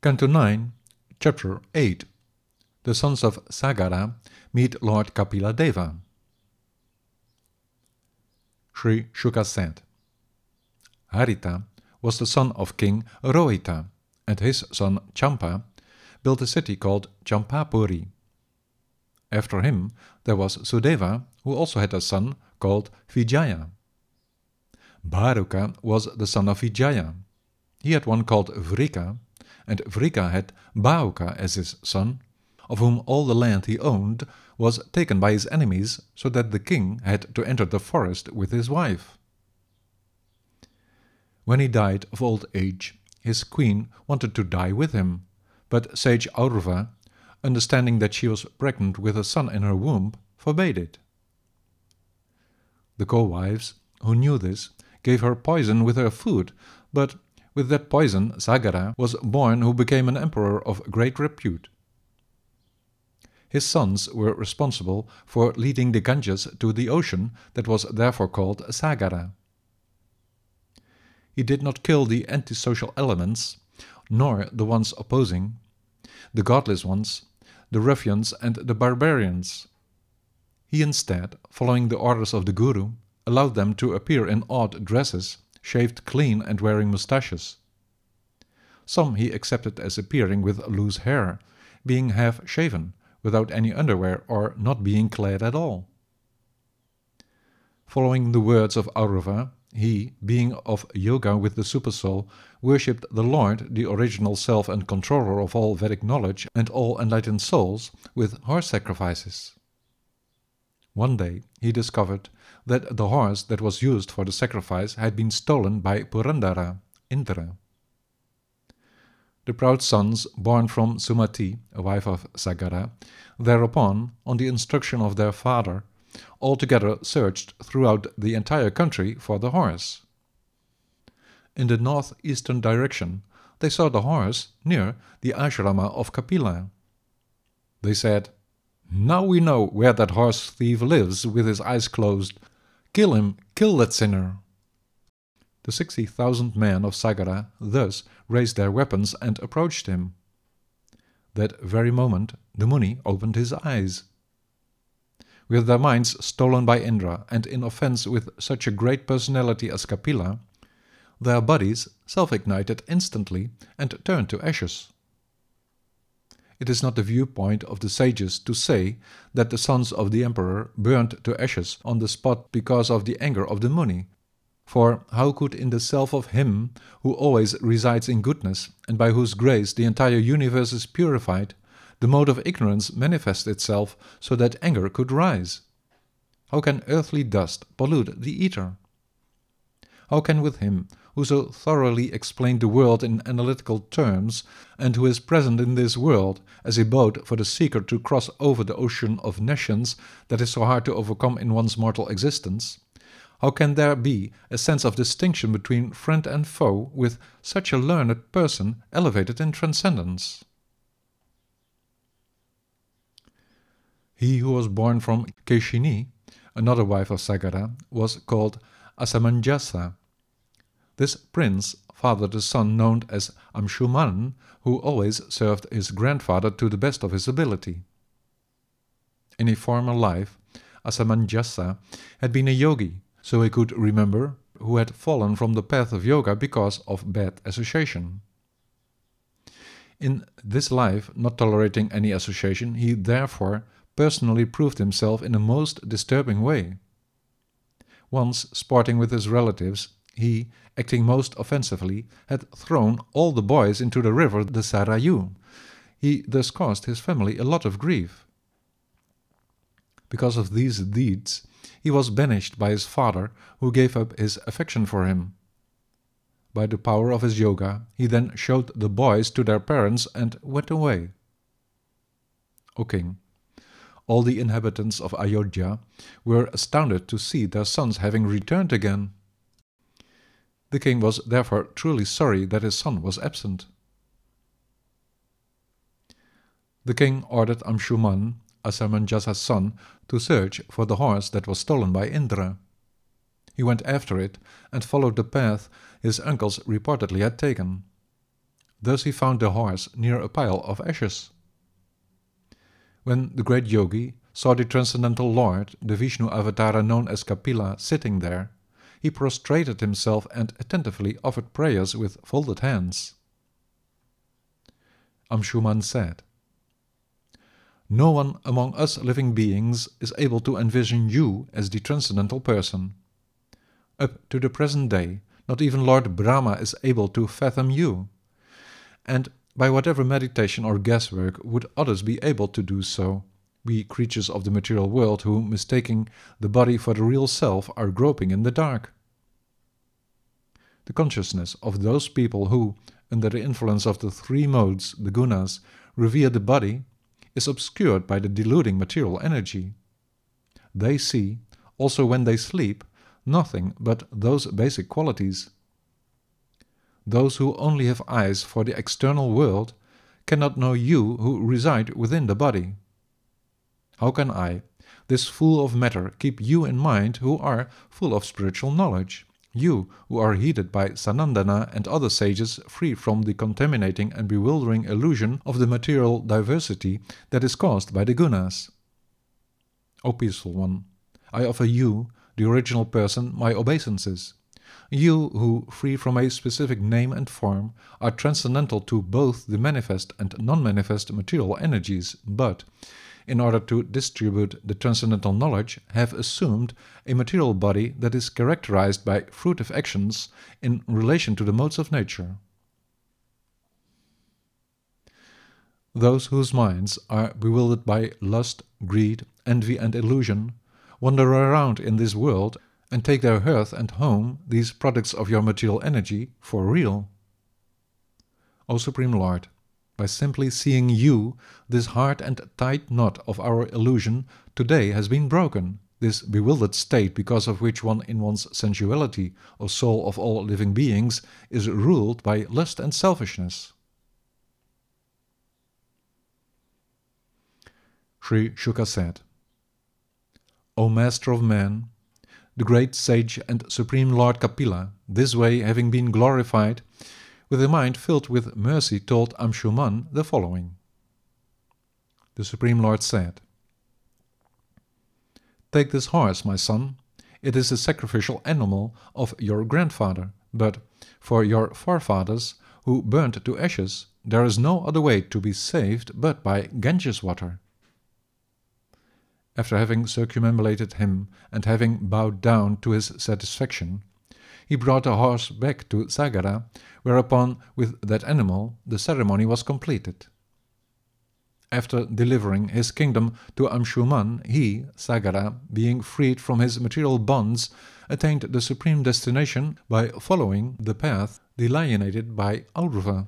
Canto 9, Chapter 8 The sons of Sagara meet Lord Kapila Deva. Sri Shuka said, Harita was the son of King Rohita, and his son Champa built a city called Champapuri. After him there was Sudeva, who also had a son called Vijaya. Bharuka was the son of Vijaya. He had one called Vrika, and Vrika had Bahuka as his son, of whom all the land he owned was taken by his enemies, so that the king had to enter the forest with his wife. When he died of old age, his queen wanted to die with him, but sage Aurva, understanding that she was pregnant with a son in her womb, forbade it. The co-wives, who knew this, gave her poison with her food, but with that poison Sagara was born who became an emperor of great repute. His sons were responsible for leading the Ganges to the ocean that was therefore called Sagara. He did not kill the antisocial elements, nor the ones opposing, the godless ones, the ruffians and the barbarians. He instead, following the orders of the Guru, allowed them to appear in odd dresses, shaved clean and wearing moustaches. Some he accepted as appearing with loose hair, being half shaven, without any underwear or not being clad at all. Following the words of Aurva, he, being of yoga with the Supersoul, worshipped the Lord, the original self and controller of all Vedic knowledge and all enlightened souls, with horse sacrifices. One day he discovered that the horse that was used for the sacrifice had been stolen by Purandara, Indra. The proud sons born from Sumati, a wife of Sagara, thereupon, on the instruction of their father, altogether searched throughout the entire country for the horse. In the northeastern direction, they saw the horse near the ashrama of Kapila. They said, Now we know where that horse thief lives with his eyes closed. Kill him, kill that sinner. The sixty thousand men of Sagara thus raised their weapons and approached him. That very moment the Muni opened his eyes with their minds stolen by Indra and in offense with such a great personality as Kapila, their bodies self-ignited instantly and turned to ashes. It is not the viewpoint of the sages to say that the sons of the emperor burned to ashes on the spot because of the anger of the Muni. For how could in the self of him who always resides in goodness, and by whose grace the entire universe is purified, the mode of ignorance manifest itself so that anger could rise? How can earthly dust pollute the ether? How can with him, who so thoroughly explained the world in analytical terms, and who is present in this world as a boat for the seeker to cross over the ocean of nations that is so hard to overcome in one's mortal existence, how can there be a sense of distinction between friend and foe with such a learned person elevated in transcendence? He who was born from Keshini, another wife of Sagara, was called Asamanjasa. This prince fathered a son known as Amshuman, who always served his grandfather to the best of his ability. In a former life, Asamanjasa had been a yogi, so he could remember who had fallen from the path of yoga because of bad association. In this life, not tolerating any association, he therefore personally proved himself in a most disturbing way. Once, sporting with his relatives, he, acting most offensively, had thrown all the boys into the river the Sarayu. He thus caused his family a lot of grief. Because of these deeds, he was banished by his father, who gave up his affection for him. By the power of his yoga, he then showed the boys to their parents and went away. O king, all the inhabitants of Ayodhya were astounded to see their sons having returned again. The king was therefore truly sorry that his son was absent. The king ordered Amshuman, Asamanjasa's son, to search for the horse that was stolen by Indra. He went after it and followed the path his uncles reportedly had taken. Thus he found the horse near a pile of ashes. When the great yogi saw the transcendental Lord, the Vishnu avatar known as Kapila, sitting there, he prostrated himself and attentively offered prayers with folded hands. Amshuman said, No one among us living beings is able to envision you as the transcendental person. Up to the present day, not even Lord Brahma is able to fathom you. And by whatever meditation or guesswork would others be able to do so? We creatures of the material world who, mistaking the body for the real self, are groping in the dark. The consciousness of those people who, under the influence of the three modes, the gunas, revere the body, is obscured by the deluding material energy. They see, also when they sleep, nothing but those basic qualities. Those who only have eyes for the external world cannot know you who reside within the body. How can I, this fool of matter, keep you in mind who are full of spiritual knowledge? You who are heeded by Sanandana and other sages free from the contaminating and bewildering illusion of the material diversity that is caused by the gunas. O peaceful one, I offer you, the original person, my obeisances. You who, free from a specific name and form, are transcendental to both the manifest and non-manifest material energies, but, in order to distribute the transcendental knowledge, have assumed a material body that is characterized by fruitive actions in relation to the modes of nature. Those whose minds are bewildered by lust, greed, envy and illusion wander around in this world and take their hearth and home, these products of your material energy, for real. O Supreme Lord, by simply seeing you, this hard and tight knot of our illusion today has been broken, this bewildered state because of which one in one's sensuality, or soul of all living beings, is ruled by lust and selfishness. Sri Shuka said, O Master of Man, the great sage and supreme Lord Kapila, this way having been glorified, with a mind filled with mercy told Amshuman the following. The Supreme Lord said, Take this horse, my son. It is the sacrificial animal of your grandfather, but for your forefathers, who burnt to ashes, there is no other way to be saved but by Ganges water. After having circumambulated him and having bowed down to his satisfaction, he brought the horse back to Sagara, whereupon with that animal the ceremony was completed. After delivering his kingdom to Amshuman, he, Sagara, being freed from his material bonds, attained the supreme destination by following the path delineated by Aurva.